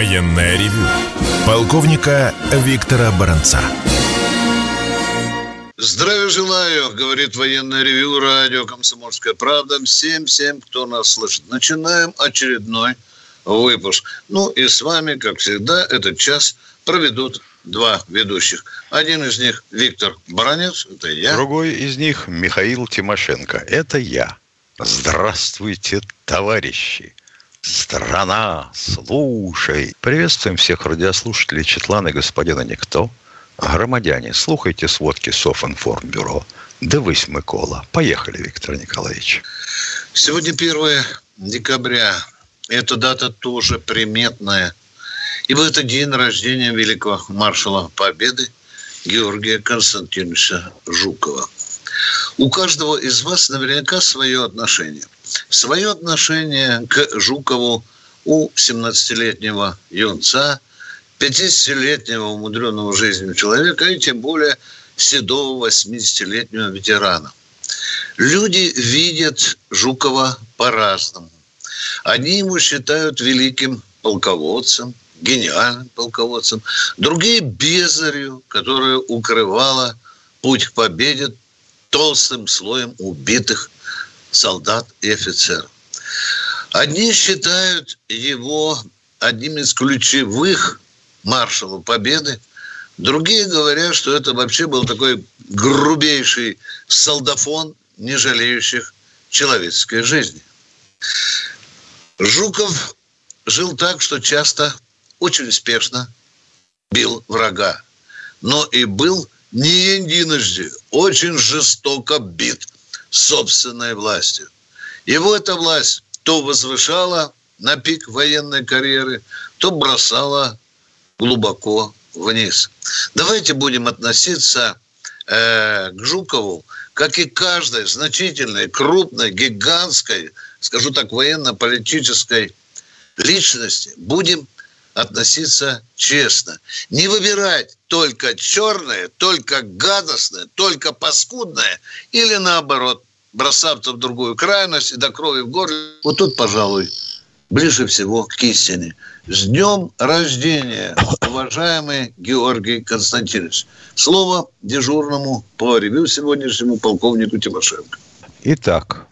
Военное ревю полковника Виктора Баранца. Здравия желаю, говорит военное ревю радио «Комсомольская правда». Всем, всем, кто нас слышит. Начинаем очередной выпуск. Ну и с вами, как всегда, этот час проведут два ведущих. Один из них Виктор Баранец, это я. Другой из них Михаил Тимошенко, это я. Здравствуйте, товарищи. Страна, слушай. Приветствуем всех радиослушателей Четлана господина Никто. Громадяне, слухайте сводки Софинформбюро. Дивись, Микола. Поехали, Виктор Николаевич. Сегодня 1 декабря. Эта дата тоже приметная. Ибо это день рождения великого маршала Победы Георгия Константиновича Жукова. У каждого из вас наверняка свое отношение – свое отношение к Жукову у 17-летнего юнца, 50-летнего умудренного жизнью человека и тем более седого 80-летнего ветерана. Люди видят Жукова по-разному. Одни ему считают великим полководцем, гениальным полководцем, другие – безарью, которая укрывала путь к победе толстым слоем убитых солдат и офицеров. Одни считают его одним из ключевых маршалов Победы, другие говорят, что это вообще был такой грубейший солдафон, не жалеющих человеческой жизни. Жуков жил так, что часто очень успешно бил врага, но и был не единожды очень жестоко бит собственной властью. Его эта власть то возвышала на пик военной карьеры, то бросала глубоко вниз. Давайте будем относиться э, к Жукову, как и каждой значительной, крупной, гигантской, скажу так, военно-политической личности, будем относиться честно. Не выбирать только черное, только гадостное, только паскудное или наоборот бросаться в другую крайность и до крови в горле. Вот тут, пожалуй, ближе всего к истине. С днем рождения, уважаемый Георгий Константинович. Слово дежурному по ревю сегодняшнему полковнику Тимошенко. Итак,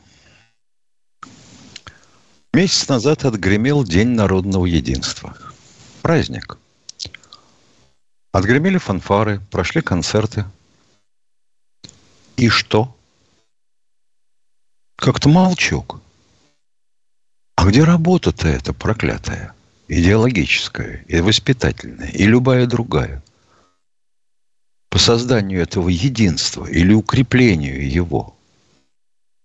месяц назад отгремел День народного единства – праздник. Отгремели фанфары, прошли концерты. И что? Как-то молчок. А где работа-то эта проклятая? Идеологическая, и воспитательная, и любая другая. По созданию этого единства или укреплению его.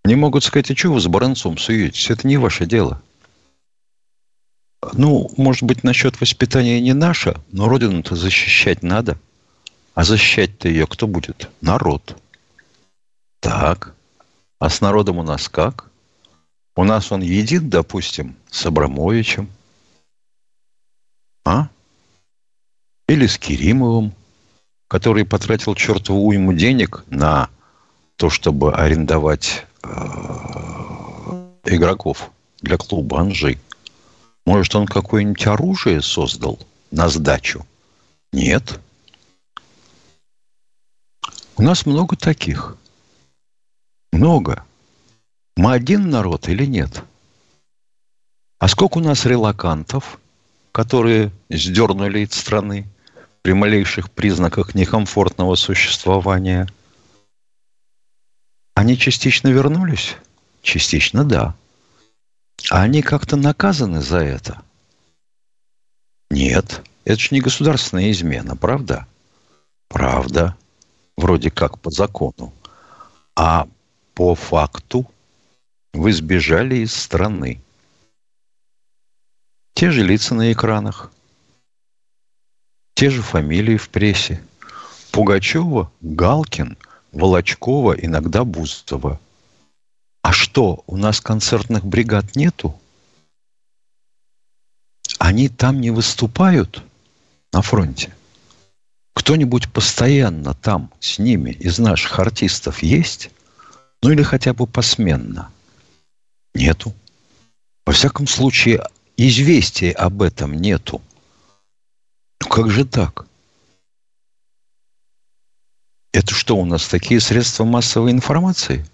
Не могут сказать, а что вы с Баранцом суетесь? Это не ваше дело – ну, может быть, насчет воспитания не наше, но родину-то защищать надо. А защищать-то ее кто будет? Народ. Так. А с народом у нас как? У нас он един, допустим, с Абрамовичем. А? Или с Керимовым, который потратил чертову уйму денег на то, чтобы арендовать э, игроков для клуба «Анжи». Может, он какое-нибудь оружие создал на сдачу? Нет. У нас много таких. Много. Мы один народ или нет? А сколько у нас релакантов, которые сдернули из страны при малейших признаках некомфортного существования? Они частично вернулись? Частично да. А они как-то наказаны за это? Нет, это же не государственная измена, правда? Правда. Вроде как по закону. А по факту вы сбежали из страны. Те же лица на экранах. Те же фамилии в прессе. Пугачева, Галкин, Волочкова, иногда Бузова – что, у нас концертных бригад нету? Они там не выступают на фронте? Кто-нибудь постоянно там с ними из наших артистов есть? Ну или хотя бы посменно? Нету. Во всяком случае, известий об этом нету. Ну как же так? Это что у нас, такие средства массовой информации?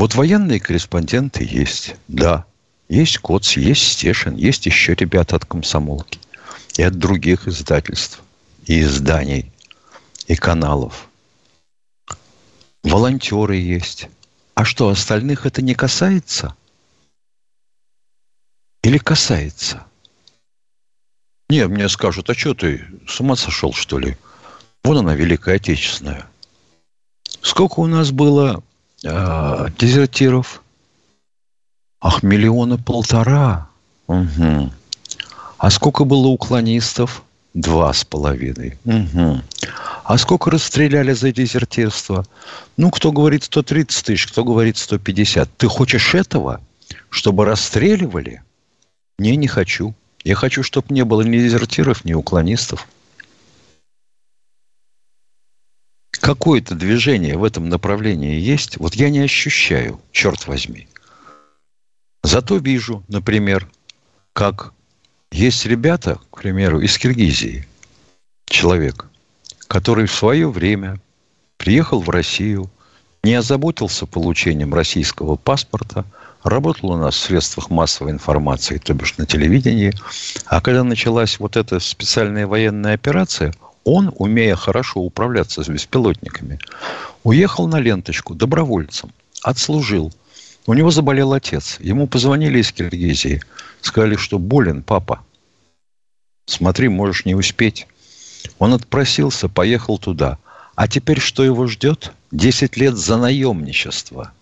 Вот военные корреспонденты есть, да. Есть Коц, есть Стешин, есть еще ребята от комсомолки и от других издательств и изданий, и каналов. Волонтеры есть. А что, остальных это не касается? Или касается? Не, мне скажут, а что ты, с ума сошел, что ли? Вон она, Великая Отечественная. Сколько у нас было э, дезертиров? Ах, миллиона полтора. Угу. А сколько было уклонистов? Два с половиной. Угу. А сколько расстреляли за дезертирство? Ну, кто говорит 130 тысяч, кто говорит 150. Ты хочешь этого? Чтобы расстреливали? Не, не хочу. Я хочу, чтобы не было ни дезертиров, ни уклонистов. Какое-то движение в этом направлении есть, вот я не ощущаю, черт возьми. Зато вижу, например, как есть ребята, к примеру, из Киргизии, человек, который в свое время приехал в Россию, не озаботился получением российского паспорта, работал у нас в средствах массовой информации, то бишь на телевидении, а когда началась вот эта специальная военная операция – он, умея хорошо управляться с беспилотниками, уехал на ленточку добровольцем, отслужил. У него заболел отец. Ему позвонили из Киргизии. Сказали, что болен папа. Смотри, можешь не успеть. Он отпросился, поехал туда. А теперь что его ждет? Десять лет за наемничество.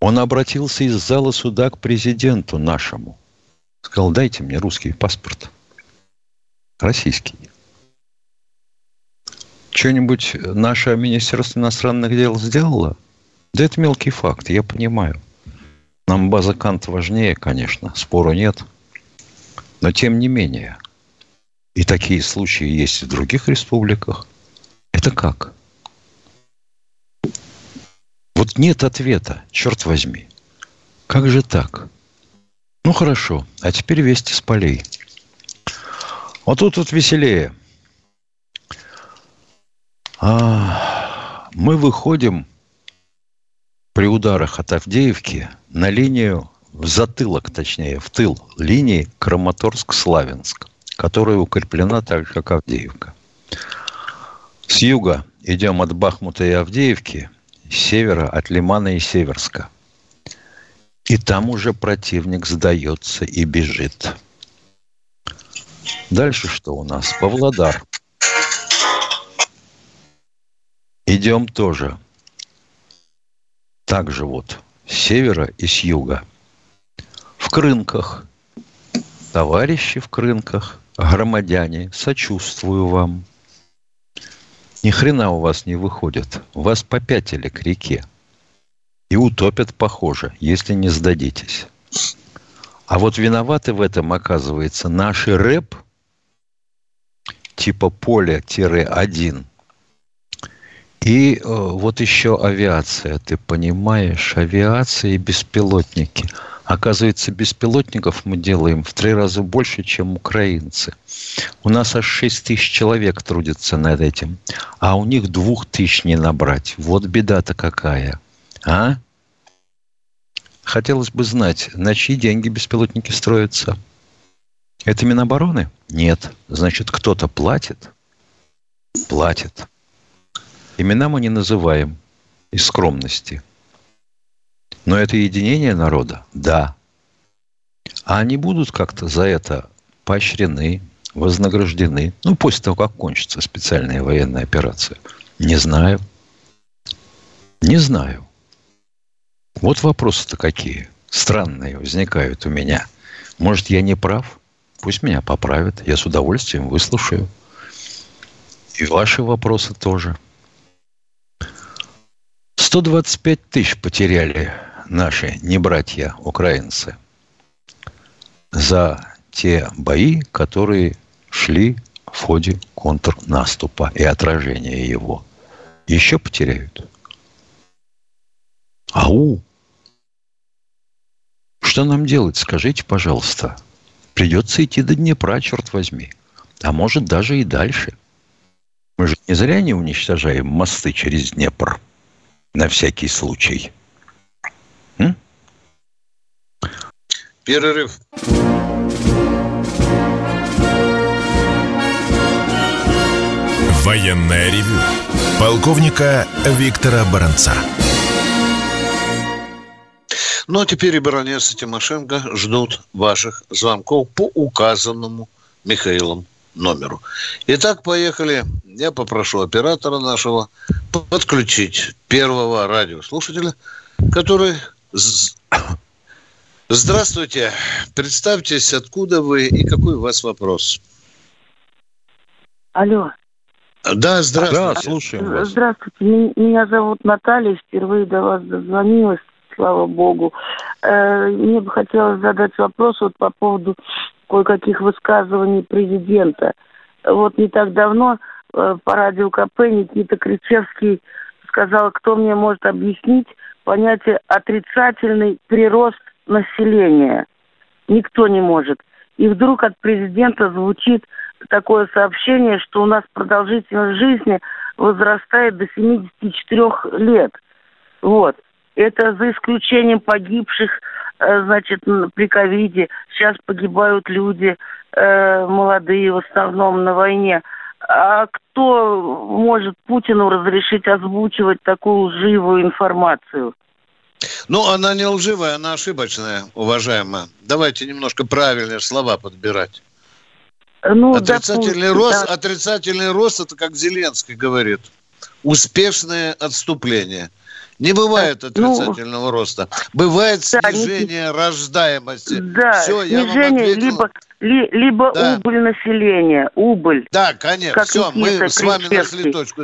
Он обратился из зала суда к президенту нашему. Сказал, дайте мне русский паспорт российский. Что-нибудь наше Министерство иностранных дел сделало? Да это мелкий факт, я понимаю. Нам база Кант важнее, конечно, спору нет. Но тем не менее, и такие случаи есть в других республиках. Это как? Вот нет ответа, черт возьми. Как же так? Ну хорошо, а теперь вести с полей. Вот тут вот веселее. А, мы выходим при ударах от Авдеевки на линию в затылок, точнее, в тыл линии Краматорск-Славянск, которая укреплена так же, как Авдеевка. С юга идем от Бахмута и Авдеевки, с севера от Лимана и Северска. И там уже противник сдается и бежит. Дальше что у нас? Павлодар. Идем тоже. Также вот с севера и с юга. В Крынках. Товарищи в Крынках, громадяне, сочувствую вам. Ни хрена у вас не выходит. Вас попятили к реке. И утопят, похоже, если не сдадитесь. А вот виноваты в этом, оказывается, наши рэп – типа поля-1. И э, вот еще авиация, ты понимаешь, авиация и беспилотники. Оказывается, беспилотников мы делаем в три раза больше, чем украинцы. У нас аж 6 тысяч человек трудятся над этим, а у них двух тысяч не набрать. Вот беда-то какая. А? Хотелось бы знать, на чьи деньги беспилотники строятся – это Минобороны? Нет. Значит, кто-то платит? Платит. Имена мы не называем из скромности. Но это единение народа? Да. А они будут как-то за это поощрены, вознаграждены, ну, после того, как кончится специальная военная операция? Не знаю. Не знаю. Вот вопросы-то какие странные возникают у меня. Может, я не прав? Пусть меня поправят. Я с удовольствием выслушаю. И ваши вопросы тоже. 125 тысяч потеряли наши небратья украинцы за те бои, которые шли в ходе контрнаступа и отражения его. Еще потеряют. Ау! Что нам делать, скажите, пожалуйста. Придется идти до Днепра, черт возьми. А может, даже и дальше. Мы же не зря не уничтожаем мосты через Днепр. На всякий случай. М? Перерыв. Военное ревю полковника Виктора Баранца. Ну, а теперь и баронец и Тимошенко ждут ваших звонков по указанному Михаилом номеру. Итак, поехали. Я попрошу оператора нашего подключить первого радиослушателя, который... Здравствуйте. Представьтесь, откуда вы и какой у вас вопрос? Алло. Да, здравствуйте. Да, слушаем вас. Здравствуйте. Меня зовут Наталья. Впервые до вас дозвонилась, слава богу. Э, мне бы хотелось задать вопрос вот по поводу кое-каких высказываний президента. Вот не так давно э, по радио КП Никита Кричевский сказал, кто мне может объяснить понятие отрицательный прирост населения. Никто не может. И вдруг от президента звучит такое сообщение, что у нас продолжительность жизни возрастает до 74 лет. Вот. Это за исключением погибших, э, значит, при ковиде. Сейчас погибают люди э, молодые в основном на войне. А кто может Путину разрешить озвучивать такую живую информацию? Ну, она не лживая, она ошибочная, уважаемая. Давайте немножко правильные слова подбирать. Ну, отрицательный, допустим, рост, да. отрицательный рост, это как Зеленский говорит, успешное отступление. Не бывает ну, отрицательного ну, роста. Бывает да, снижение не, рождаемости. Да, Все, снижение, либо, ли, либо да. убыль населения, убыль. Да, конечно. Все, мы с вами нашли точку.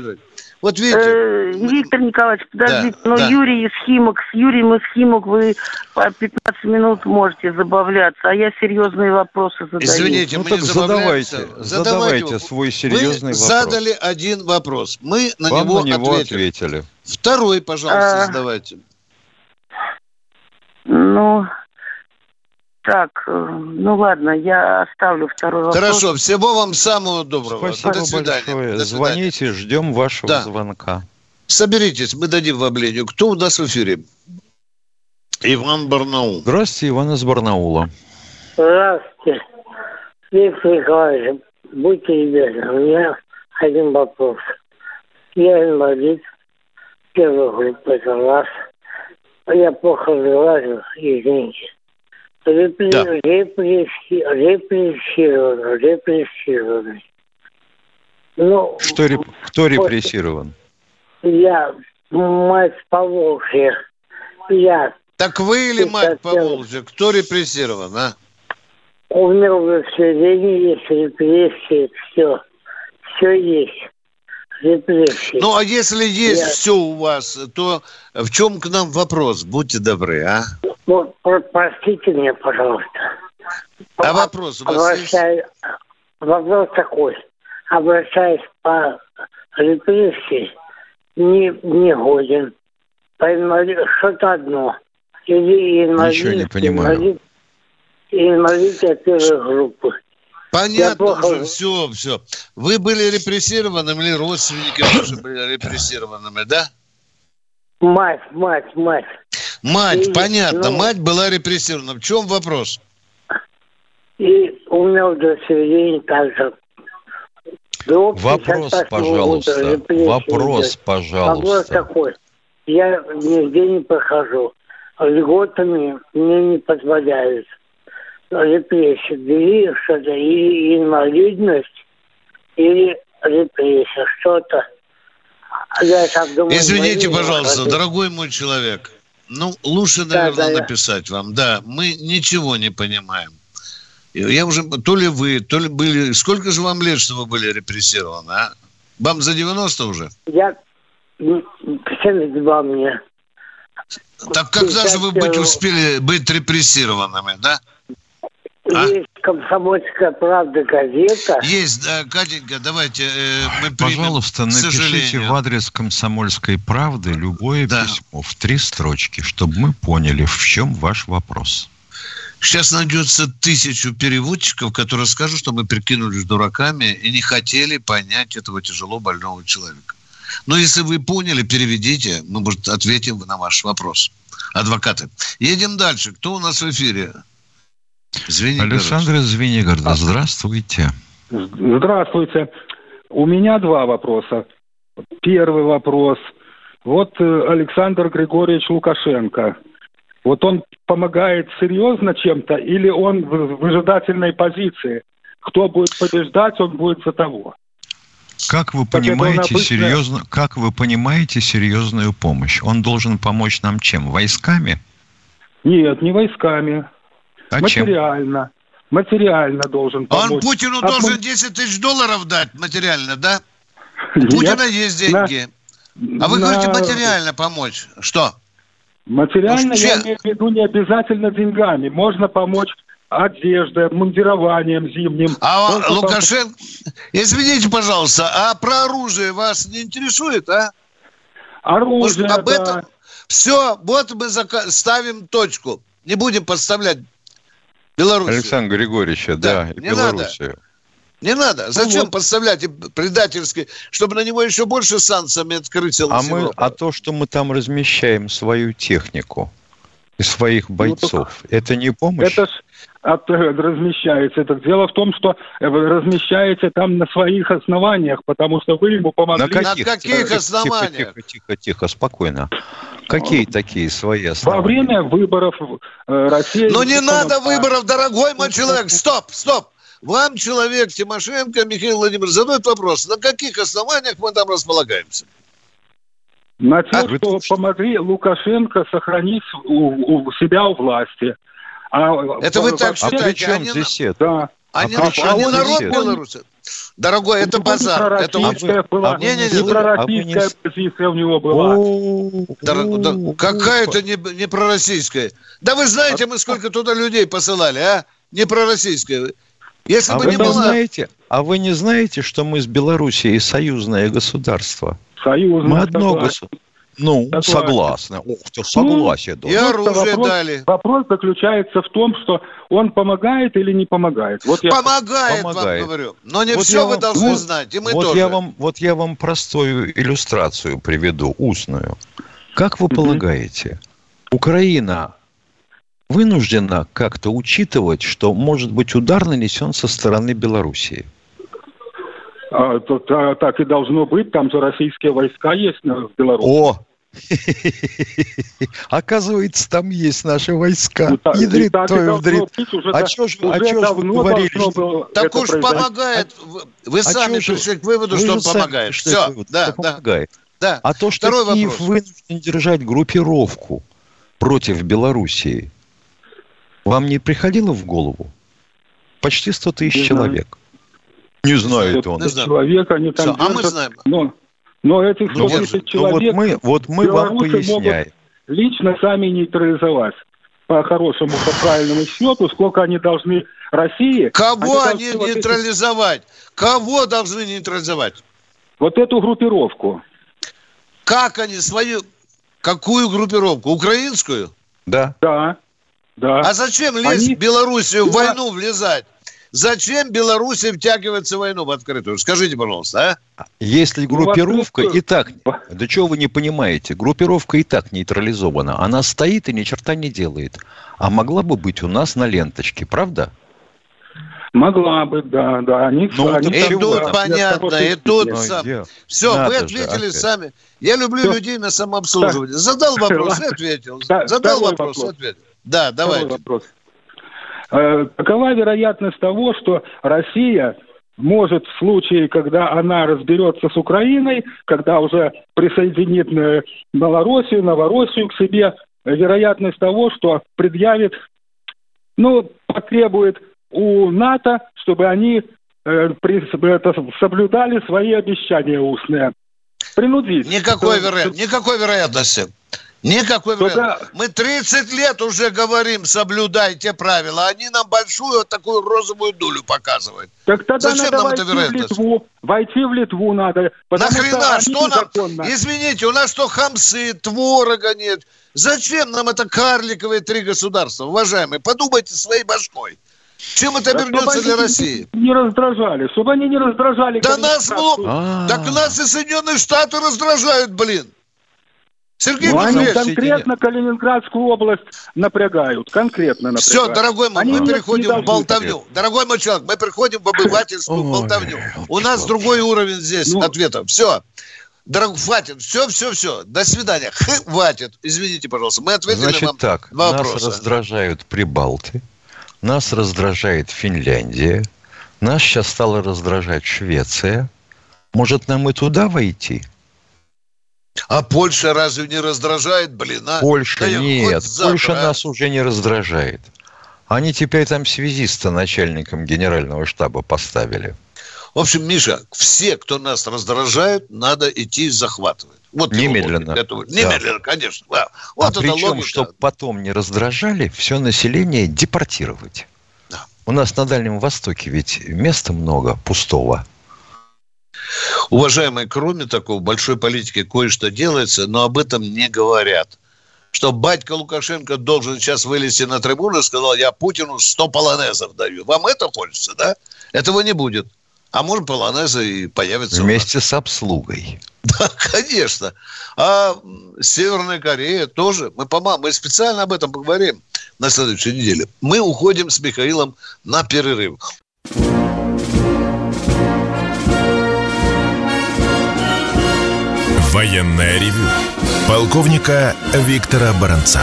Вот видите. Э, Виктор Николаевич, подождите, да, но да. Юрий Исхимок, с Юрием Исхимок вы по 15 минут можете забавляться, а я серьезные вопросы задаю. Извините, ну, мы не задавайте, задавайте, задавайте свой серьезный вы вопрос. задали один вопрос, мы на Вам него, на него ответили. ответили. Второй, пожалуйста, а, задавайте. Ну, так, э, ну ладно, я оставлю второй вопрос. Хорошо, всего вам самого доброго. Спасибо До свидания. большое. До свидания. Звоните, ждем вашего да. звонка. Соберитесь, мы дадим вам линию. Кто у нас в эфире? Иван Барнаул. Здравствуйте, Иван из Барнаула. Здравствуйте. Виктор Николаевич, будьте любезны, у меня один вопрос. Я инвалид первой группы, это раз. Я плохо разговариваю, извините. Репри... Да. Репресси... Репрессирован, репрессирован. Ну, Что, реп... Кто репрессирован? Я, мать Поволжья. Я. Так вы или мать Поволжья? Кто репрессирован, а? Умер в населении, есть репрессии, все. Все есть. Репрессии. Ну, а если есть Я... все у вас, то в чем к нам вопрос? Будьте добры, а? Вот, простите меня, пожалуйста. А вопрос у вас Обращаюсь, есть? Вопрос такой. Обращаясь по репрессии, не, не годен. Что-то одно. Или инвалид, Ничего не понимаю. Инвалид, инвалид первой группы. Понятно плохо... уже, все, все. Вы были репрессированными или родственники ваши были репрессированными, да? Мать, мать, мать. Мать, и, понятно, ну, мать была репрессирована. В чем вопрос? И у меня удостоверение также. Вопрос, пожалуйста. Вопрос, пожалуйста. Вопрос такой. Я нигде не прохожу. Льготами мне не позволяют. Репрессии. Бери что-то. Или инвалидность, или репрессия. Что-то. Я так думаю, Извините, пожалуйста, дорогой мой человек. Ну, лучше, наверное, да, да, написать вам. Да, мы ничего не понимаем. Я уже, то ли вы, то ли были... Сколько же вам лет, что вы были репрессированы, а? Вам за 90 уже? Я... 72 мне. Так когда же вы быть успели быть репрессированными, да? А? Есть комсомольская правда газета. Есть, да, Катенька, давайте э, мы примем, Пожалуйста, напишите в адрес комсомольской правды любое да. письмо в три строчки, чтобы мы поняли, в чем ваш вопрос. Сейчас найдется тысячу переводчиков, которые скажут, что мы прикинулись дураками и не хотели понять этого тяжело больного человека. Но если вы поняли, переведите, мы, может, ответим на ваш вопрос. Адвокаты. Едем дальше. Кто у нас в эфире? Звенигород. Александр из Звенигорода. Здравствуйте. Здравствуйте. У меня два вопроса. Первый вопрос. Вот э, Александр Григорьевич Лукашенко. Вот он помогает серьезно чем-то или он в выжидательной позиции? Кто будет побеждать, он будет за того. Как вы понимаете обычно... серьезно, как вы понимаете серьезную помощь? Он должен помочь нам чем? Войсками? Нет, не войсками. А материально. Чем? Материально должен помочь. Он Путину а должен 10 тысяч долларов дать материально, да? У Путина есть деньги. На... А вы на... говорите материально помочь. Что? Материально ну, я имею в виду не обязательно деньгами. Можно помочь одеждой, обмундированием зимним. А Можно Лукашенко... Пом... Извините, пожалуйста, а про оружие вас не интересует, а? Оружие, Может, об да. этом... Все, вот мы зака... ставим точку. Не будем подставлять Белоруссию. Александр Григорьевич, да, да не Белоруссию. Надо. Не надо. Зачем ну, вот. подставлять предательски, чтобы на него еще больше санкциями открыть а мы, А то, что мы там размещаем свою технику и своих ну, бойцов, ну, это не помощь? Это ж от, размещается. Это дело в том, что вы размещаете там на своих основаниях, потому что вы ему помогли. На каких, на каких основаниях? Тихо, тихо, тихо, тихо, спокойно. Какие такие свои основания? Во время выборов э, России... Ну не надо выборов, дорогой мой человек. Стоп, стоп. Вам человек Тимошенко, Михаил Владимирович, задает вопрос, на каких основаниях мы там располагаемся? На тех, а, что помогли Лукашенко сохранить у, у себя у власти. А, это вы так считаете? А при чем они, здесь это? Да. Они, а, а, они народ Беларуси. Дорогой, это базар. Это а была, не, не, не, пророссийская позиция у него была. Дор, да, какая-то не, не пророссийская. Да вы знаете, мы сколько туда людей посылали, а? Не пророссийская. Если а бы вы не было... знаете, а вы не знаете, что мы с Белоруссией союзное государство? Союзное. Мы одно государство. Ну, согласны. согласны. Ух ты, согласие. Ну, и оружие вопрос, дали. Вопрос заключается в том, что он помогает или не помогает. Вот я... Помогает, помогает, вам говорю. Но не вот все вы вам, должны вот, знать, и мы вот тоже. Я вам, вот я вам простую иллюстрацию приведу, устную. Как вы полагаете, Украина вынуждена как-то учитывать, что может быть удар нанесен со стороны Белоруссии? А, то, а, так и должно быть. Там же российские войска есть в Беларуси. О, Оказывается, там есть наши войска. Ну, так, Ядрит твою вдрит. А что ж, а чё ж вы говорили? Что... Так уж помогает. Вы а сами пришли к выводу, что он помогает. Все, да, да. Да. А то, что Второй Киев вопрос. вынужден держать группировку против Белоруссии, вам не приходило в голову? Почти 100 тысяч не человек. Не знает он. Человек они там Все, держат, а мы знаем. Но, но этих 100 ну, тысяч человек... Ну, вот мы, вот мы вам поясняем. лично сами нейтрализовать по хорошему, по правильному счету, сколько они должны России... Кого они, они нейтрализовать? Кого должны нейтрализовать? Вот эту группировку. Как они свою... Какую группировку? Украинскую? Да. Да. Да. А зачем лезть Они... в Белоруссию в войну влезать? Зачем Беларуси втягиваться в войну в открытую? Скажите, пожалуйста, а? Если ну, группировка ну, и так... Да чего вы не понимаете? Группировка и так нейтрализована. Она стоит и ни черта не делает. А могла бы быть у нас на ленточке, правда? Могла бы, да, да. Они, ну, они и тут да. понятно, и тут ну, сам. Все, Надо вы ответили же, сами. Я люблю Все. людей на самообслуживание. Задал вопрос и ответил. Задал вопрос и ответил. Да, давайте. Вопрос. Э, какова вероятность того, что Россия может в случае, когда она разберется с Украиной, когда уже присоединит э, Белоруссию, Новороссию к себе, вероятность того, что предъявит, ну, потребует у НАТО, чтобы они э, при, это, соблюдали свои обещания устные. Принудить. Никакой, веро... Никакой вероятности. Никакой Только-. Мы 30 лет уже говорим, соблюдайте правила. Они нам большую вот такую розовую дулю показывают. Так тогда Зачем надо нам войти эта в вероятность? Литву. Войти в Литву надо. Нахрена? что, Что нам? незаконно. Извините, у нас что, хамсы, творога нет? Зачем нам это карликовые три государства, уважаемые? Подумайте своей башкой. Чем это обернется для России? Не раздражали, чтобы они не раздражали. Да нас. А. Так нас и Соединенные Штаты раздражают, блин. Сергей Ну, они конкретно Калининградскую область напрягают. Конкретно напрягают. все, дорогой мой, Они мы нас переходим в болтовню. Дорогой мой человек, мы переходим в обывательскую Ой, болтовню. У нас другой уровень здесь Ну. ответа. Все. Дорогой, хватит. Все, все, все. До свидания. Хватит. Извините, пожалуйста. Мы ответили Значит вам так, два нас вопроса. раздражают прибалты, нас раздражает Финляндия, нас сейчас стала раздражать Швеция. Может, нам и туда войти? А Польша разве не раздражает, блин, а? Польша Да нет, Польша а? нас уже не раздражает. Они теперь там связиста начальником генерального штаба поставили. В общем, Миша, все, кто нас раздражают, надо идти захватывать. Вот Немедленно. логика. Вот- Да. Немедленно, конечно. да. Вот а причем, логика. чтобы потом не раздражали, все население депортировать. Да. У нас на Дальнем Востоке ведь места много пустого. Уважаемые, кроме такого, большой политики кое-что делается, но об этом не говорят. Что батька Лукашенко должен сейчас вылезти на трибуну и сказал, я Путину 100 полонезов даю. Вам это хочется, да? Этого не будет. А может, полонезы и появятся. Вместе с обслугой. Да, конечно. А Северная Корея тоже. Мы, пома- мы специально об этом поговорим на следующей неделе. Мы уходим с Михаилом на перерыв. Военное ревю полковника Виктора Баранца.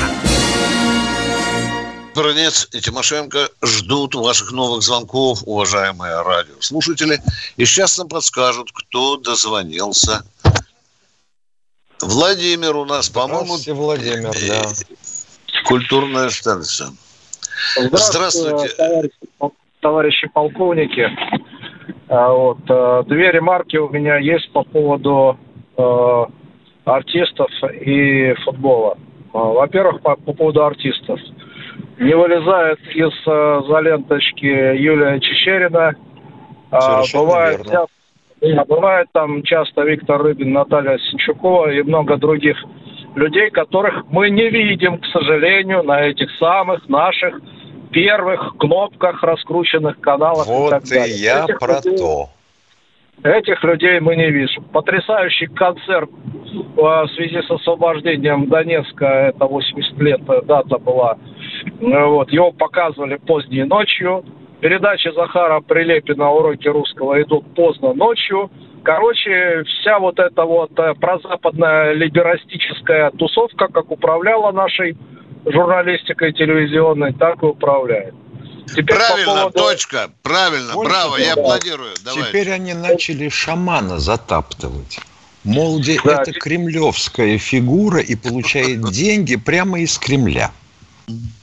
Бронец и Тимошенко ждут ваших новых звонков, уважаемые радиослушатели. И сейчас нам подскажут, кто дозвонился. Владимир у нас, по-моему, Владимир, культурная станция. Здравствуйте. товарищи, товарищи полковники. А, Вот, э, две ремарки у меня есть по поводу э, артистов и футбола. А, Во-первых, по, по поводу артистов. Не вылезает из э, за ленточки Юлия Чечерина. А, бывает, верно. да, бывает там часто Виктор Рыбин, Наталья Синчукова и много других людей, которых мы не видим, к сожалению, на этих самых наших первых кнопках раскрученных каналах. и так далее. Этих людей- то. Этих людей мы не видим. Потрясающий концерт э, в связи с освобождением Донецка, это 80 лет э, дата была. Ну Вот, его показывали поздней ночью. Передачи Захара Прилепина «Уроки русского» идут поздно ночью. Короче, вся вот эта вот э, прозападная либерастическая тусовка, как управляла нашей журналистикой телевизионной, так и управляет. Теперь по Правильно, поводу- точка. Правильно, Больше браво, я аплодирую. Давай. Теперь они начали шамана затаптывать. Мол, Да. это кремлевская фигура и получает деньги прямо из Кремля.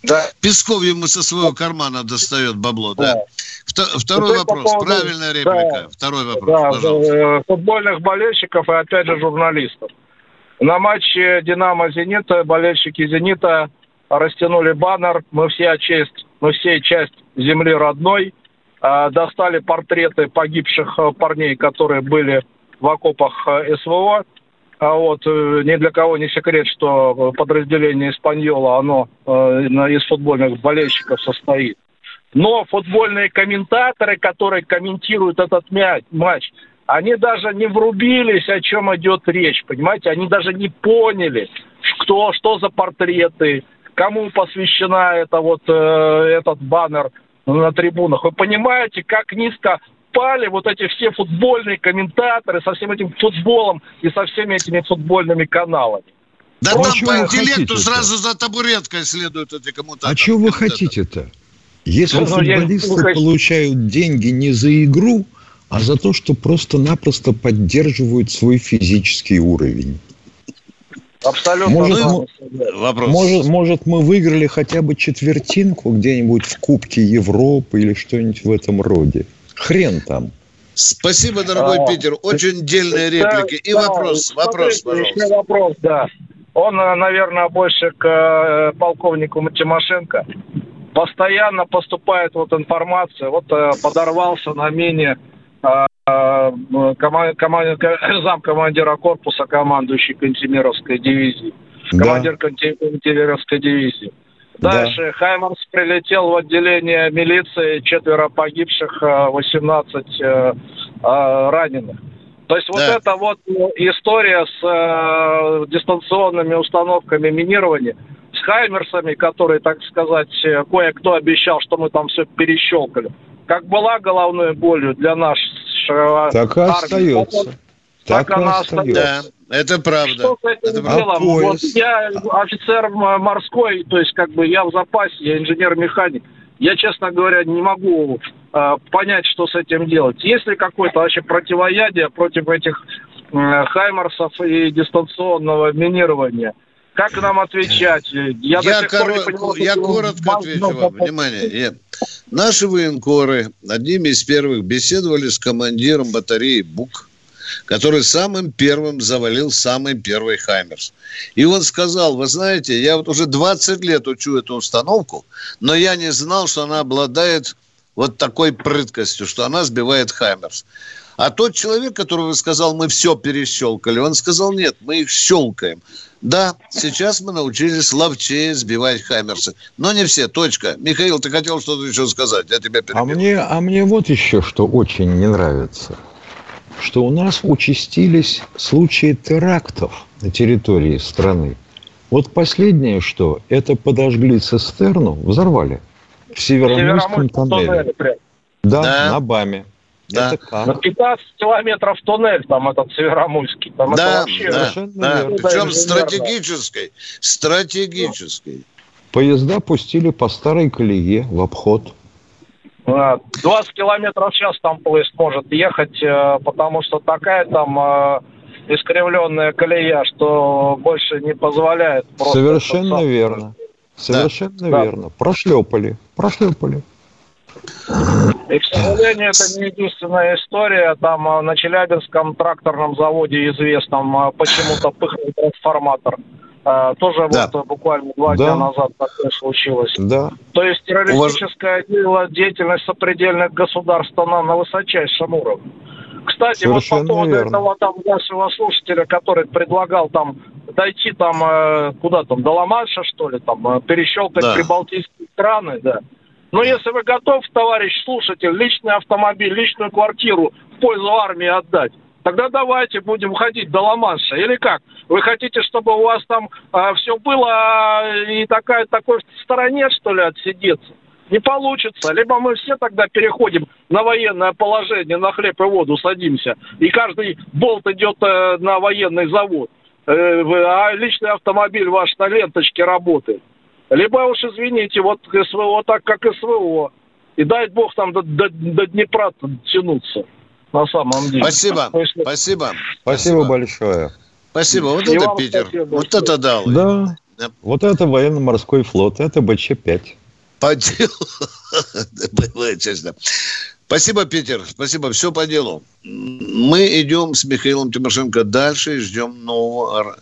Да, Песков ему со своего кармана достает бабло, да. Да. Вто- Второй Теперь по вопрос. поводу- Правильная реплика. да. Второй вопрос, Да, пожалуйста. э, футбольных болельщиков и опять же журналистов. На матче Динамо Зенита болельщики Зенита растянули баннер. Мы все честь, мы все часть земли родной. А, Достали портреты погибших э, парней, которые были в окопах э, СВО. А вот э, ни для кого не секрет, что подразделение Испаньола, оно из футбольных болельщиков состоит. Но футбольные комментаторы, которые комментируют этот матч, они даже не врубились, о чем идет речь, понимаете? Они даже не поняли, кто, что за портреты, кому посвящена это вот э, этот баннер на трибунах. Вы понимаете, как низко пали вот эти все футбольные комментаторы со всем этим футболом и со всеми этими футбольными каналами. Да а там чего по интеллекту сразу за табуреткой следуют эти кому-то. А чего вы хотите-то? Если Ну, ну, я- футболисты как- получают деньги не за игру, а за то, что просто-напросто поддерживают свой физический уровень. Абсолютно. Может, правильно. Вопрос. Может, может, мы выиграли хотя бы четвертинку где-нибудь в Кубке Европы или что-нибудь в этом роде. Хрен там. Спасибо, дорогой А, Питер. Очень дельные Да, реплики. И да, вопрос, вопрос, смотрите, пожалуйста. Еще вопрос, да. Он, э, наверное, больше к э, полковнику Тимошенко. Постоянно поступает вот информация. Вот э, подорвался на мине команд, команд, замкомандира корпуса, командующий Кантемировской дивизии. Командир да. Кантемировской дивизии. Дальше да. Хаймарс прилетел в отделение милиции, четверо погибших, 18 раненых. То есть да. вот эта вот история с э, дистанционными установками минирования, с Хаймерсами, которые, так сказать, кое-кто обещал, что мы там все перещелкали. Как была головной болью для нашего Так и армии, остается. Так, так она остается. Да, это правда. Что с этим это делом? А вот я офицер морской, то есть как бы я в запасе, я инженер-механик. Я, честно говоря, не могу э, понять, что с этим делать. Есть ли какое-то вообще противоядие против этих э, хаймарсов и дистанционного минирования? Как нам отвечать? Я, я, коро... понимаю, я коротко отвечу вам. Внимание. Я... Наши военкоры одними из первых беседовали с командиром батареи БУК который самым первым завалил самый первый «Хаймерс». И он сказал, вы знаете, я вот уже 20 лет учу эту установку, но я не знал, что она обладает вот такой прыткостью, что она сбивает «Хаймерс». А тот человек, который сказал, мы все перещелкали, он сказал, нет, мы их щелкаем. Да, сейчас мы научились ловчее сбивать хаймерсы. Но не все, точка. Михаил, ты хотел что-то еще сказать, я тебя перебил. А мне, а мне вот еще что очень не нравится – что у нас участились случаи терактов на территории страны. Вот последнее, что это подожгли цистерну, взорвали в Североморском тоннеле. Да, да, на БАМе. Да. На 15 километров туннель там этот Североморский. Там да, это вообще... да, да. Причем стратегической. Стратегической. Поезда пустили по старой колее в обход. 20 километров в час там поезд может ехать, э, потому что такая там э, искривленная колея, что больше не позволяет. Совершенно верно. Совершенно да. верно. Прошлепали. Прошлепали. И, к сожалению, это не единственная история. Там э, на Челябинском тракторном заводе известном почему-то пыхнул трансформатор. А, тоже да. вот буквально два да. дня назад такое случилось. Да. То есть террористическая Уваж... деятельность сопредельных государств, она на высочайшем уровне. Кстати, Совершенно вот по поводу верно. этого там нашего слушателя, который предлагал там дойти там э, куда там, до Ла-Манша, что ли, там, э, перещелкать да. прибалтийские страны, да. Но если вы готов, товарищ слушатель, личный автомобиль, личную квартиру в пользу армии отдать, Тогда давайте будем ходить до Ла-Манша. Или как? Вы хотите, чтобы у вас там а, все было а, и такая, такой в стороне, что ли, отсидеться? Не получится. Либо мы все тогда переходим на военное положение, на хлеб и воду садимся, и каждый болт идет э, на военный завод, э, а личный автомобиль ваш на ленточке работает. Либо уж, извините, вот СВО так, как СВО. И дай бог там до, до, до Днепра тянуться на самом деле. Спасибо. Спасибо. Спасибо, Спасибо большое. Спасибо. Вот И это Питер. Вот это дал. Да. да. Вот это военно-морской флот. Это БЧ-5. По делу. Бывает, честно. Спасибо, Питер. Спасибо. Все по делу. Мы идем с Михаилом Тимошенко дальше и ждем нового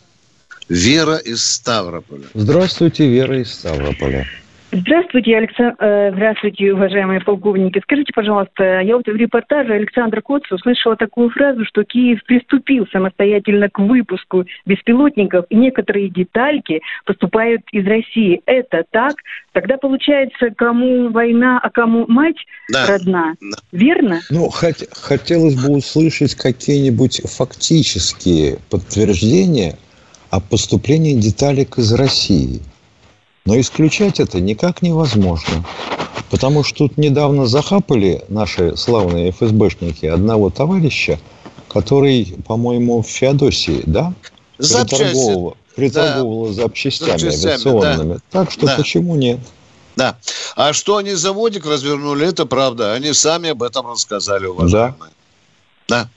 Вера из Ставрополя. Здравствуйте, Вера из Ставрополя. Здравствуйте, Александр. Э, здравствуйте, уважаемые полковники. Скажите, пожалуйста, я вот в репортаже Александра Коца услышала такую фразу, что Киев приступил самостоятельно к выпуску беспилотников, и некоторые детальки поступают из России. Это так? Тогда получается, кому война, а кому мать да. родна. Да. Верно? Ну, хот- хотелось бы услышать какие-нибудь фактические подтверждения о поступлении деталек из России – но исключать это никак невозможно. Потому что тут недавно захапали наши славные ФСБшники одного товарища, который, по-моему, в Феодосии, да? Приторговывал, приторговывал да. запчастями, запчастями авиационными. Да. Так что да. почему нет? Да. А что они заводик развернули, это правда. Они сами об этом рассказали, уважаемые. Да. да.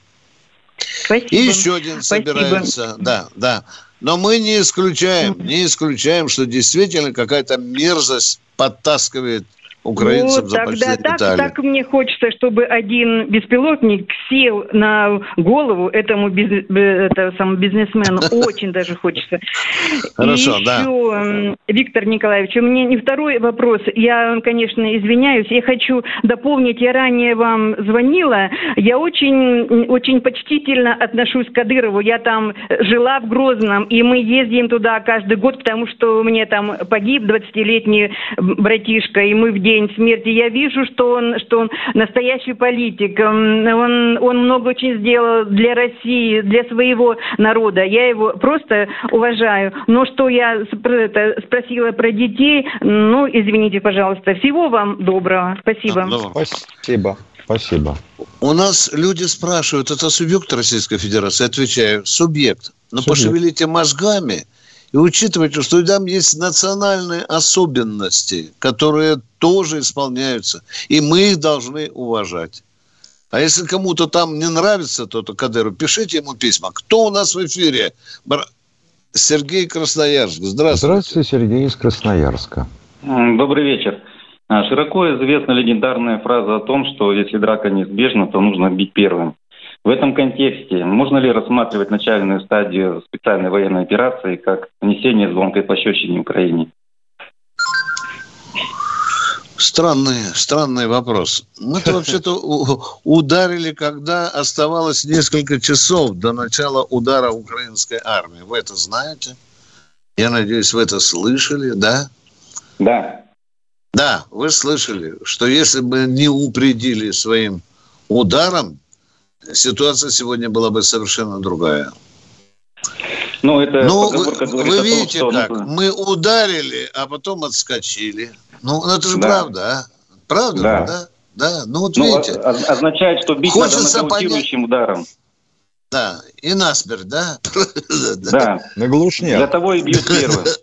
Спасибо. И еще один Спасибо. собирается. Да, да. Но мы не исключаем, не исключаем, что действительно какая-то мерзость подтаскивает украинцам вот, за тогда так, так мне хочется, чтобы один беспилотник сел на голову этому биз- бе- это, самому бизнесмену. Очень даже хочется. Хорошо, И да. еще, Виктор Николаевич, у меня не второй вопрос. Я, конечно, извиняюсь. Я хочу дополнить. Я ранее вам звонила. Я очень, очень почтительно отношусь к Кадырову. Я там жила в Грозном, и мы ездим туда каждый год, потому что у меня там погиб 20-летний братишка, и мы в день смерти. Я вижу, что он, что он настоящий политик. М, Он, он много очень сделал для России, для своего народа. Я его просто уважаю. Но что я спросила про детей, ну, извините, пожалуйста. Всего вам доброго. Спасибо. Спасибо. Спасибо. У нас люди спрашивают, это субъект Российской Федерации? Отвечаю, субъект. Но Субъект. пошевелите мозгами и учитывайте, что там есть национальные особенности, которые тоже исполняются. И мы их должны уважать. А если кому-то там не нравится то-то Кадыру, пишите ему письма. Кто у нас в эфире? Сергей Красноярск. Здравствуйте. Здравствуйте, Сергей из Красноярска. Добрый вечер. А, Широко известна легендарная фраза о том, что если драка неизбежна, то нужно бить первым. В этом контексте можно ли рассматривать начальную стадию специальной военной операции как нанесение звонкой пощечине Украине? Странный, странный вопрос. Мы-то вообще-то ударили, когда оставалось несколько часов до начала удара украинской армии. Вы это знаете? Я надеюсь, вы это слышали, да? Да. Да, вы слышали, что если бы не упредили своим ударом, ситуация сегодня была бы совершенно другая. Ну, это Ну, вы, о том, видите что как? нужно- Мы ударили, а потом отскочили. Ну, это же Да. правда, а? Правда, Да. да? да? Ну вот Ну, видите, означает, что бить Хочется надо нокаутирующим ударом. да, и насмерть, да? Да. На Для глушняк. того и бьют первым.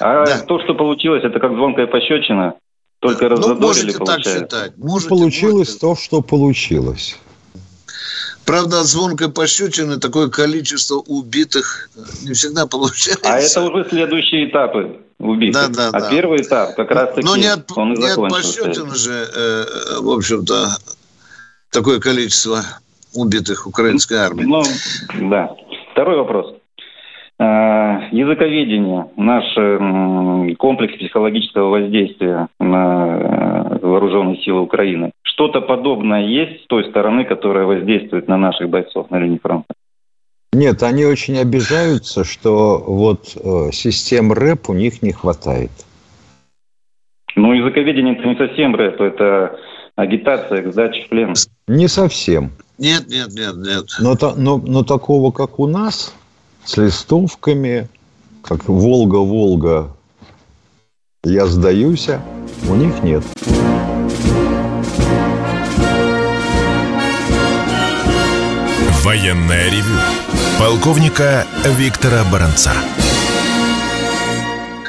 А Да. то, что получилось, это как звонкая пощечина. Только Ну, раззадорили, можете так получается. считать. Можете, Получилось можете. то, что получилось. Правда, от звонкой пощечины такое количество убитых не всегда получается. А это уже следующие этапы убитых. Да, да, а да. первый этап как раз таки Но не от, он и не от пощечины же, э, в общем-то, такое количество убитых украинской армии. Ну, да. Второй вопрос. А, Языковедение, наш комплекс психологического воздействия на э, вооруженные силы Украины. Что-то подобное есть с той стороны, которая воздействует на наших бойцов на линии фронта? Нет, они очень обижаются, что вот э, систем рэп у них не хватает. Ну, языковедение это не совсем рэп, это агитация к сдаче в плен. Не совсем. Нет, нет, нет, нет. Но, но, но такого, как у нас, с листовками, как «Волга-Волга, я сдаюсь», у них нет. Военное ревю полковника Виктора Баранца.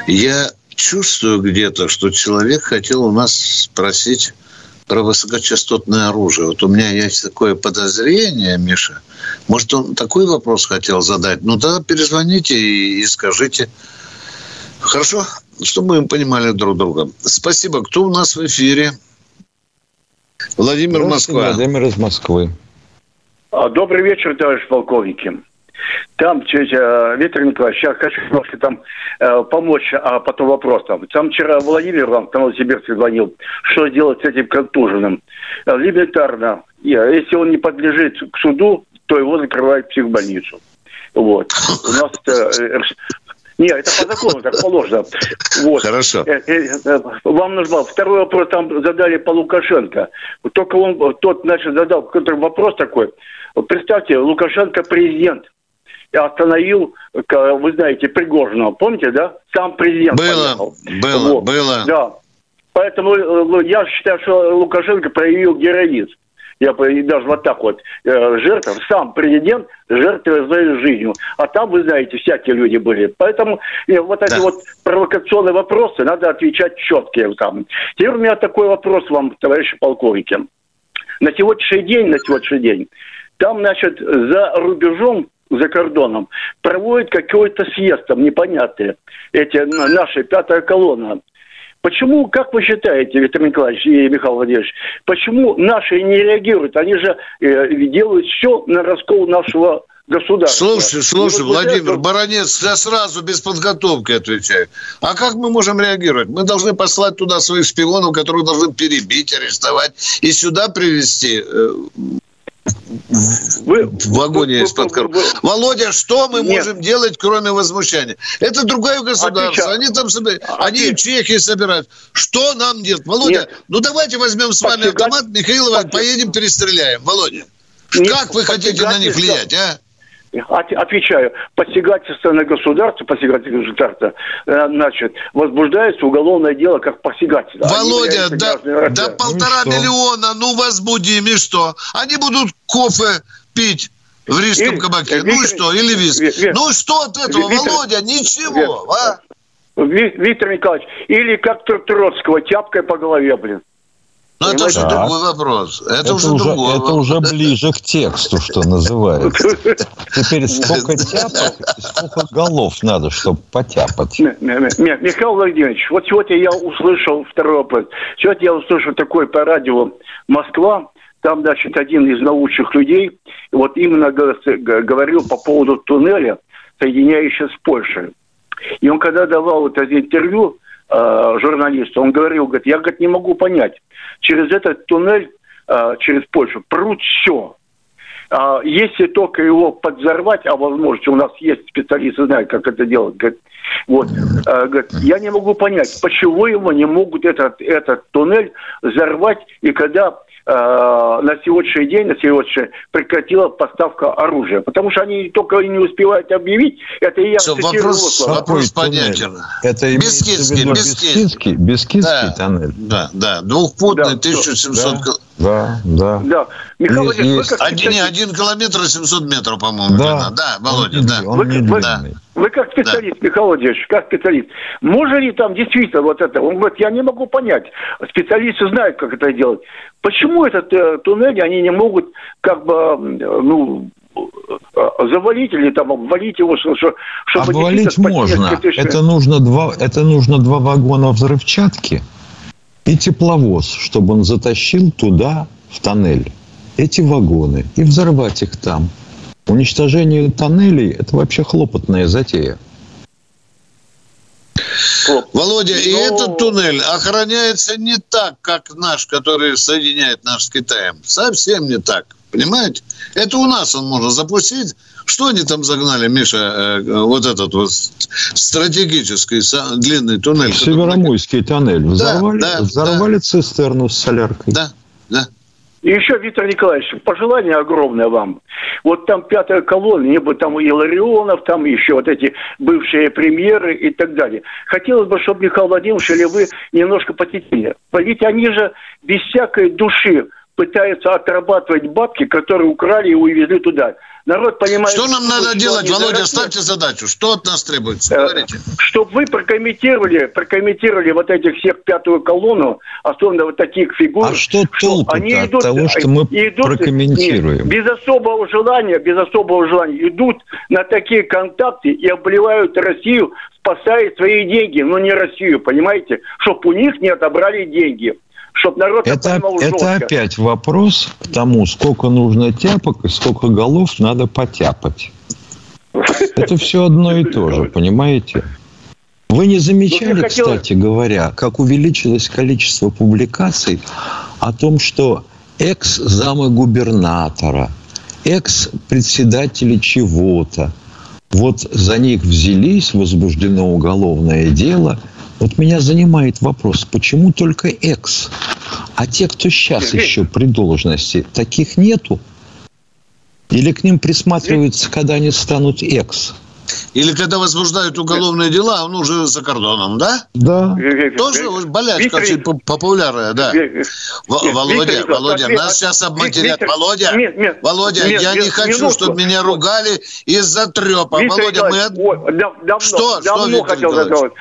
Я чувствую где-то, что человек хотел у нас спросить про высокочастотное оружие. Вот у меня есть такое подозрение, Миша. Может, он такой вопрос хотел задать? Ну, тогда перезвоните и, и скажите. Хорошо? Чтобы мы понимали друг друга. Спасибо. Кто у нас в эфире? Владимир Москва. Владимир из Москвы. А, Добрый вечер, товарищ полковники. Там, э, Виктор Николаевич, я хочу немножко там э, помочь, а потом вопрос там. Там вчера Владимир вам, там Новосибирск звонил, что делать с этим контуженным. Э, Элементарно. Э, Если он не подлежит к суду, то его закрывают в психбольницу. Вот. У нас это... э, не, это по закону так положено. Вот. Хорошо. Э, э, э, Вам нужно. Второй вопрос там задали по Лукашенко. Только он, э, тот, значит, задал какой-то вопрос такой. Представьте, Лукашенко президент. Остановил, к- вы знаете, Пригожина. Помните, да? Сам президент Было, поехал. было, Вот. было. Да. Поэтому э, я считаю, что Лукашенко проявил героизм. Я даже вот так вот э, жертва, сам президент жертвуя своей жизнью. А там, вы знаете, всякие люди были. Поэтому э, вот эти Да. вот провокационные вопросы надо отвечать четкие. Там. Теперь у меня такой вопрос вам, товарищи полковники. На сегодняшний день, на сегодняшний день, там, значит, за рубежом, за кордоном, проводят какой-то съезд там непонятный. Эти наши, пятая колонна. Почему, как вы считаете, Виктор Николаевич и Михаил Владимирович, почему наши не реагируют? Они же э, делают все на раскол нашего государства. Слушайте, слушайте, Владимир Баранец, я сразу без подготовки отвечаю. А как мы можем реагировать? Мы должны послать туда своих шпионов, которых должны перебить, арестовать и сюда привести э, вы, в вагоне из-под коробки. Володя, что мы Нет. можем делать, кроме возмущения? Это другое государство. Отвечаю. Они там собирают, они в Чехии собирают. Что нам делать? Володя, Нет. ну давайте возьмем с вами автомат, Михаил поедем перестреляем. Володя, Нет. как вы хотите на них влиять, а? Отвечаю, посягательство на государство, посягательство на государство, э, значит, возбуждается уголовное дело как посягательство. Володя, да, да полтора ну миллиона, ну возбудим, и что? Они будут кофе пить в рижском и, кабаке. Виктор, ну и что? Или виски. Виктор, ну что от этого, Виктор, Володя? Ничего, Виктор, а? Виктор Николаевич, или как Троцкого, тяпкой по голове, блин. Ну, это уже другой вопрос. Это, это уже, уже другой Это вопрос. уже ближе к тексту, что называется. Теперь сколько тяпок сколько голов надо, чтобы потяпать. Михаил Владимирович, вот сегодня я услышал второй вопрос. Сегодня я услышал такой по радио Москва, там, значит, один из научных людей вот именно говорил по поводу туннеля, соединяющего с Польшей. И он когда давал это интервью э, журналисту, он говорил, говорит, я говорит, не могу понять, через этот туннель, э, через Польшу, прут все. А если только его подзорвать, а возможно, у нас есть специалисты, знают, как это делать, говорит, вот, э, говорит, я не могу понять, почему его не могут этот, этот туннель взорвать, и когда на сегодняшний день, на сегодняшний прекратила поставка оружия. Потому что они только не успевают объявить. Это и я Все, вопрос, вопрос понятен. Это Бескидский, Бескидский, Бескидский да, тоннель. Да, да, двухпутный, да, 1700 да. Да, да. да. Михаил Владимирович, как один, не, один километр 700 метров, по-моему. Да, да Володя, он, да. Он вы, вы, да. Вы как специалист, да. Михаил Владимирович, как специалист, можно ли там действительно вот это? Он говорит, я не могу понять. Специалисты знают, как это делать. Почему этот э, туннель они не могут как бы, ну, завалить или там обвалить его, чтобы обвалить можно. Это нужно два, это нужно два вагона взрывчатки и тепловоз, чтобы он затащил туда, в тоннель, эти вагоны и взорвать их там. Уничтожение тоннелей – это вообще хлопотная затея. Володя, Но... и этот туннель охраняется не так, как наш, который соединяет наш с Китаем. Совсем не так. Понимаете? Это у нас он можно запустить. Что они там загнали, Миша, э, вот этот вот стратегический длинный туннель? Северомойский тоннель. Взорвали, да, да, взорвали да. цистерну с соляркой. Да, да. И еще, Виктор Николаевич, пожелание огромное вам. Вот там пятая колонна, не бы там и Ларионов, там еще вот эти бывшие премьеры и так далее. Хотелось бы, чтобы Михаил Владимирович или вы немножко посетили. Ведь они же без всякой души пытаются отрабатывать бабки, которые украли и увезли туда. Народ понимает... Что нам надо делать, Володя? Ставьте задачу. Что от нас требуется? Э, Говорите. Чтобы вы прокомментировали, прокомментировали вот этих всех пятую колонну, особенно вот таких фигур. А что толку они идут, от того, что мы идут, прокомментируем? Нет, без особого желания, без особого желания идут на такие контакты и обливают Россию, спасая свои деньги, но не Россию, понимаете? Чтобы у них не отобрали деньги чтобы народ это, это опять вопрос к тому, сколько нужно тяпок и сколько голов надо потяпать. Это все одно и то же, понимаете? Вы не замечали, ну, кстати говоря, как увеличилось количество публикаций о том, что экс-замы губернатора, экс-председатели чего-то, вот за них взялись, возбуждено уголовное дело – вот меня занимает вопрос, почему только экс? А те, кто сейчас еще при должности, таких нету? Или к ним присматриваются, когда они станут экс? Или когда возбуждают уголовные дела, он уже за кордоном, да? Да. Тоже болячка очень популярная, да. Володя, Володя, нас сейчас обматерят. Володя, Володя, я не хочу, чтобы меня ругали из-за трепа. Володя, мы... Что? Что, Виктор Николаевич?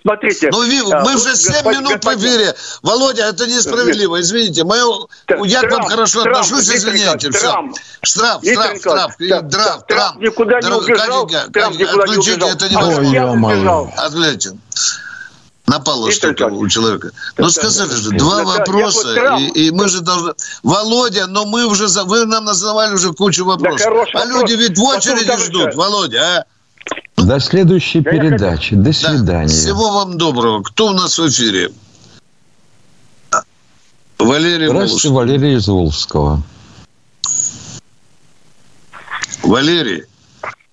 Смотрите. Ну, мы уже 7 господин, минут в эфире. Володя, это несправедливо. Извините. Мое, я к вам хорошо Трамп, отношусь, извините. Трамп, штраф, штраф, штраф. Трамп, Трамп. Никуда не убежал. Трамп никуда не убежал. это невозможно. Отключите. Напало Виктор что-то у человека. Но сказали же, два Я- я вопроса, вот сразу- и, и мы же должны... Володя, но мы уже... за- Вы нам называли уже кучу вопросов. хороший а вопрос. люди ведь в очереди ждут, Володя, а? До следующей Да я передачи. До Да. свидания. Всего вам доброго. Кто у нас в эфире? Валерий Здравствуйте, Волошин. Валерий из Волжского. Валерий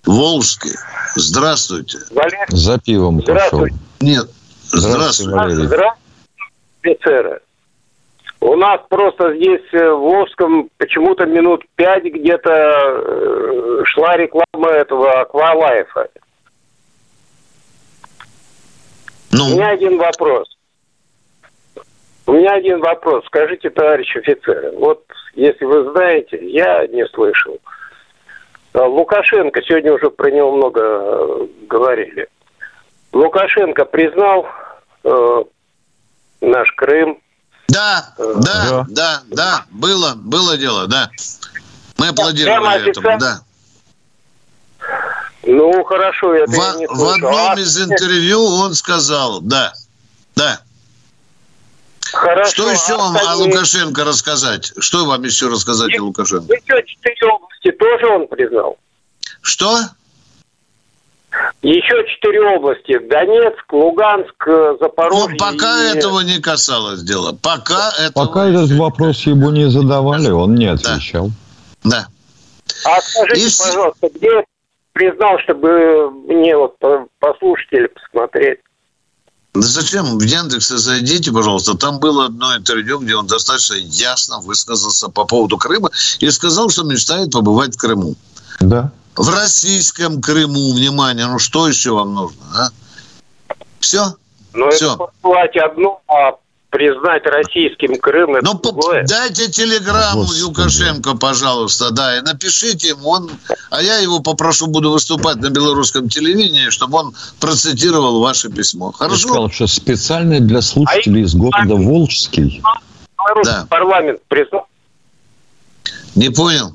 Волжский. Здравствуйте. Валерий, За пивом пошел. Здравствуйте. Нет, Здравствуйте, здравствуйте. Валерий. здравствуйте, офицеры. У нас просто здесь э, в Волжском почему-то минут пять где-то э, шла реклама этого Аквалайфа. У Ну, меня один вопрос. У меня один вопрос. Скажите, товарищ офицеры, вот если вы знаете, я не слышал. А, Лукашенко, сегодня уже про него много э, говорили. Лукашенко признал э, наш Крым. Да, да, Да. да, да, было, было дело, да. Мы аплодировали этому, да. Ну, хорошо, это В, я не в одном А, из интервью он сказал, да, да. Хорошо, Что еще вам о остальные- Лукашенко рассказать? Что вам еще рассказать о Лукашенко? Еще четыре области тоже он признал. Что? Еще четыре области. Донецк, Луганск, э, Запорожье. Ну, пока и- этого не касалось дела. Пока этого... Пока этот вопрос ему не задавали, он не отвечал. Да. А скажите, И пожалуйста, где признал, чтобы мне вот по- послушать или посмотреть? Да зачем? В Яндексе зайдите, пожалуйста. Там было одно интервью, где он достаточно ясно высказался по поводу Крыма и сказал, что мечтает побывать в Крыму. Да. В российском Крыму, внимание, ну что еще вам нужно, а? Все? Но Всё. это послать одно, а признать российским Крым это Ну, по- другое. дайте телеграмму Господи. Лукашенко, пожалуйста, да, и напишите ему, он, а я его попрошу, буду выступать на белорусском телевидении, чтобы он процитировал ваше письмо. Я Хорошо? сказал, что специально для слушателей из города Волжский. Да. парламент признал. Не понял?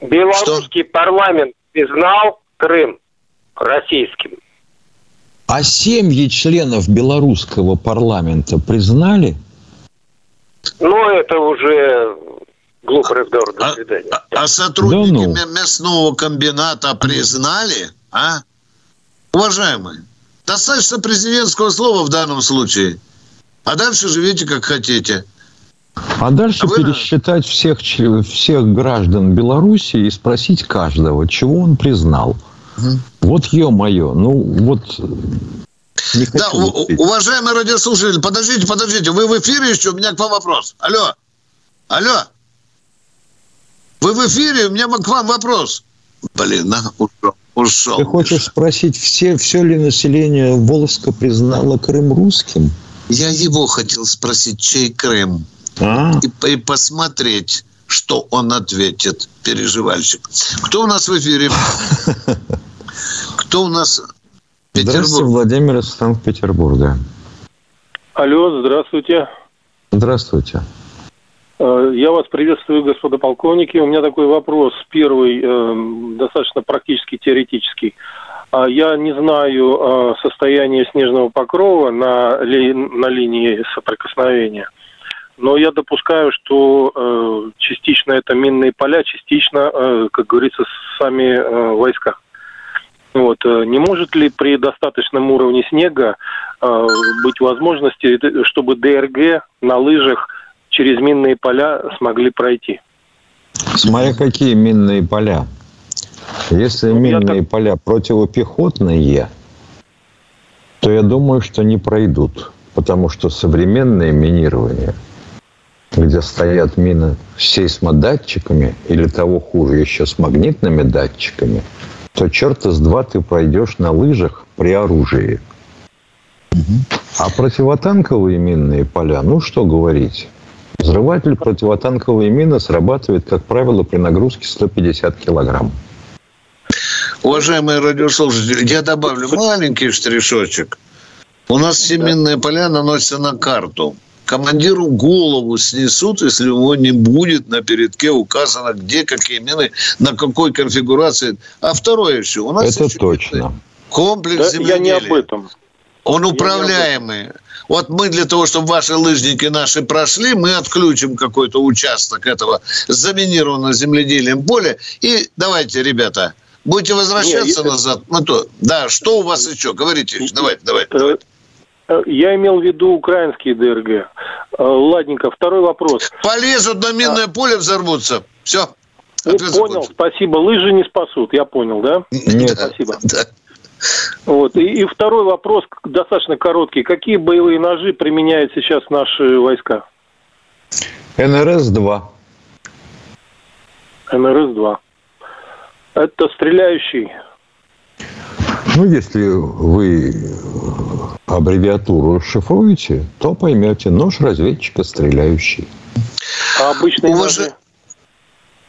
Белорусский парламент признал Крым российским. А семьи членов белорусского парламента признали? Но это уже глупый разговор. До А, свидания. а- а сотрудники Да ну. мя- мясного комбината признали, а? Уважаемые, достаточно президентского слова в данном случае. А дальше живите как хотите. А дальше А вы- пересчитать всех, всех граждан Беларуси и спросить каждого, чего он признал. Мгм. Вот ё-моё, ну вот э, Да, у- говорить. у- уважаемые радиослушатели, подождите, подождите. Вы в эфире еще? У меня к вам вопрос. Алло. Алло. Вы в эфире? У меня к вам вопрос. Блин, на, ушел. ушел. Ты хочешь спросить, все, все ли население Волжска признало Крым русским? Я его хотел спросить, чей Крым? А, И, и посмотреть, что он ответит, переживальщик. Кто у нас в эфире? Кто у нас? здравствуйте, Петербург. Владимир из Санкт-Петербурга. Алло, здравствуйте. Здравствуйте. Э, Я вас приветствую, господа полковники. У меня такой вопрос. Первый, э, достаточно практически теоретический. А Я не знаю э, состояние снежного покрова на, ли- на линии соприкосновения, но я допускаю, что э, частично это минные поля, частично, э, как говорится, сами э, войска. Вот. э, Не может ли при достаточном уровне снега э, быть возможности, чтобы ДРГ на лыжах через минные поля смогли пройти? Смотря какие минные поля. Если Ну, минные поля противопехотные, то я думаю, что не пройдут. Потому что современное минирование, где стоят мины с сейсмодатчиками или того хуже, еще с магнитными датчиками, то черта с два ты пройдешь на лыжах при оружии. А противотанковые минные поля, ну что говорить. Взрыватель противотанковой мины срабатывает, как правило, при нагрузке 150 килограмм. Уважаемые радиослушатели, я добавлю маленький штришочек. У нас все минные поля наносятся на карту. Командиру голову снесут, если у него не будет на передке указано, где какие мины, на какой конфигурации. А второе еще. У нас Это еще точно. комплекс Да, я не земледелия. об этом. Он управляемый. Вот мы для того, чтобы ваши лыжники наши прошли, мы отключим какой-то участок этого заминированного земледелием поля. И давайте, ребята, будете возвращаться Не, назад. Ну, то, да, что у вас еще? Говорите, давайте, давайте. давайте. Я имел в виду украинские ДРГ. Э, Ладненько, второй вопрос. Полезут на минное поле, взорвутся. Все. Ну, понял, спасибо. Лыжи не спасут, я понял, да? Нет. Спасибо. Да. Вот. И, и второй вопрос, достаточно короткий. Какие боевые ножи применяют сейчас наши войска? НРС-2. НРС-2. Это стреляющий. Ну, если вы аббревиатуру шифруете, то поймете. Нож разведчика стреляющий. А обычные Уваж- ножи?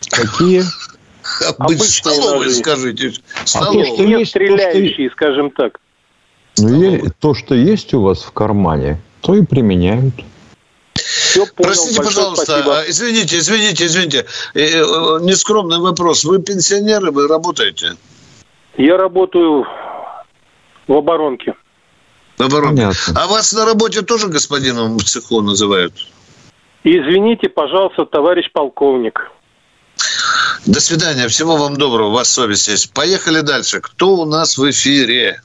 Какие? Обычные столовые, ножи. скажите. А то, Столовые. что Нет, есть, то, что- стреляющие, скажем так. Ну, е- то, что есть у вас в кармане, то и применяют. Все понял. Простите, Большое пожалуйста, спасибо. извините, извините, извините. Э, э, Нескромный вопрос. Вы пенсионеры, вы работаете? Я работаю в оборонке. Наоборот. Понятно. А вас на работе тоже господином в цеху называют? Извините, пожалуйста, товарищ полковник. До свидания. Всего вам доброго. У вас совесть есть. Поехали дальше. Кто у нас в эфире?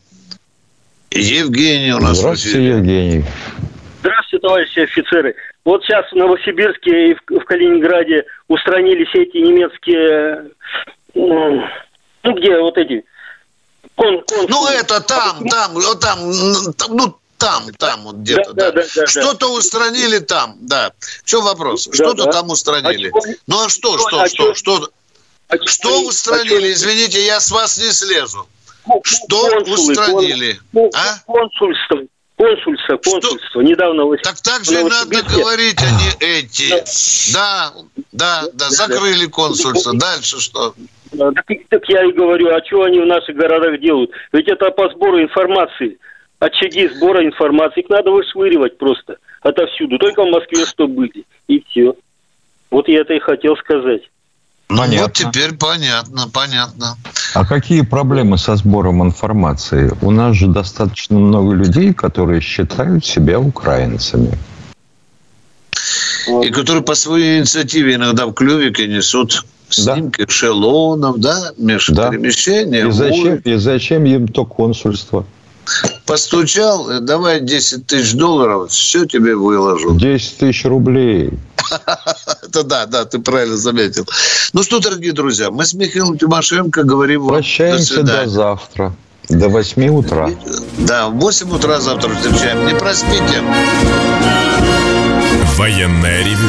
Евгений у нас в Здравствуйте, эфире. Евгений. Здравствуйте, товарищи офицеры. Вот сейчас в Новосибирске и в, в Калининграде устранили все эти немецкие, м, ну где вот эти, кон, консулы. Ну, это там, там, там, там, ну, там, там вот где-то, Да, да. да, да, да, Что-то устранили там, да. В чем вопрос? Что-то да. там устранили. А чего- Ну, а что, что, а что, чё- что? а Что а устранили? чё- Извините, я с вас не слезу. Кон- Что консулы, устранили? кон- А? Консульство, консульство, консульство. Недавно вы- Так так же и надо говорить, а не эти. Да, да, да, закрыли консульство. Дальше что? А, Так, так я и говорю, а что они в наших городах делают? Ведь это по сбору информации. Очаги сбора информации. Их надо вышвыривать просто отовсюду. Только в Москве что были. И все. Вот я это и хотел сказать. Ну Понятно. вот теперь понятно, понятно. А какие проблемы со сбором информации? У нас же достаточно много людей, которые считают себя украинцами. И которые по своей инициативе иногда в клювике несут снимки эшелонов, да, межперемещения. И зачем, и зачем им то консульство? Постучал, э, давай 10 тысяч долларов, все тебе выложу. 10 тысяч рублей. Это да, да, ты правильно заметил. Ну что, дорогие друзья, мы с Михаилом Тимошенко говорим вам до Прощаемся до завтра. До 8 утра. Да, в 8 утра завтра встречаем. Не проспите. Военное ревю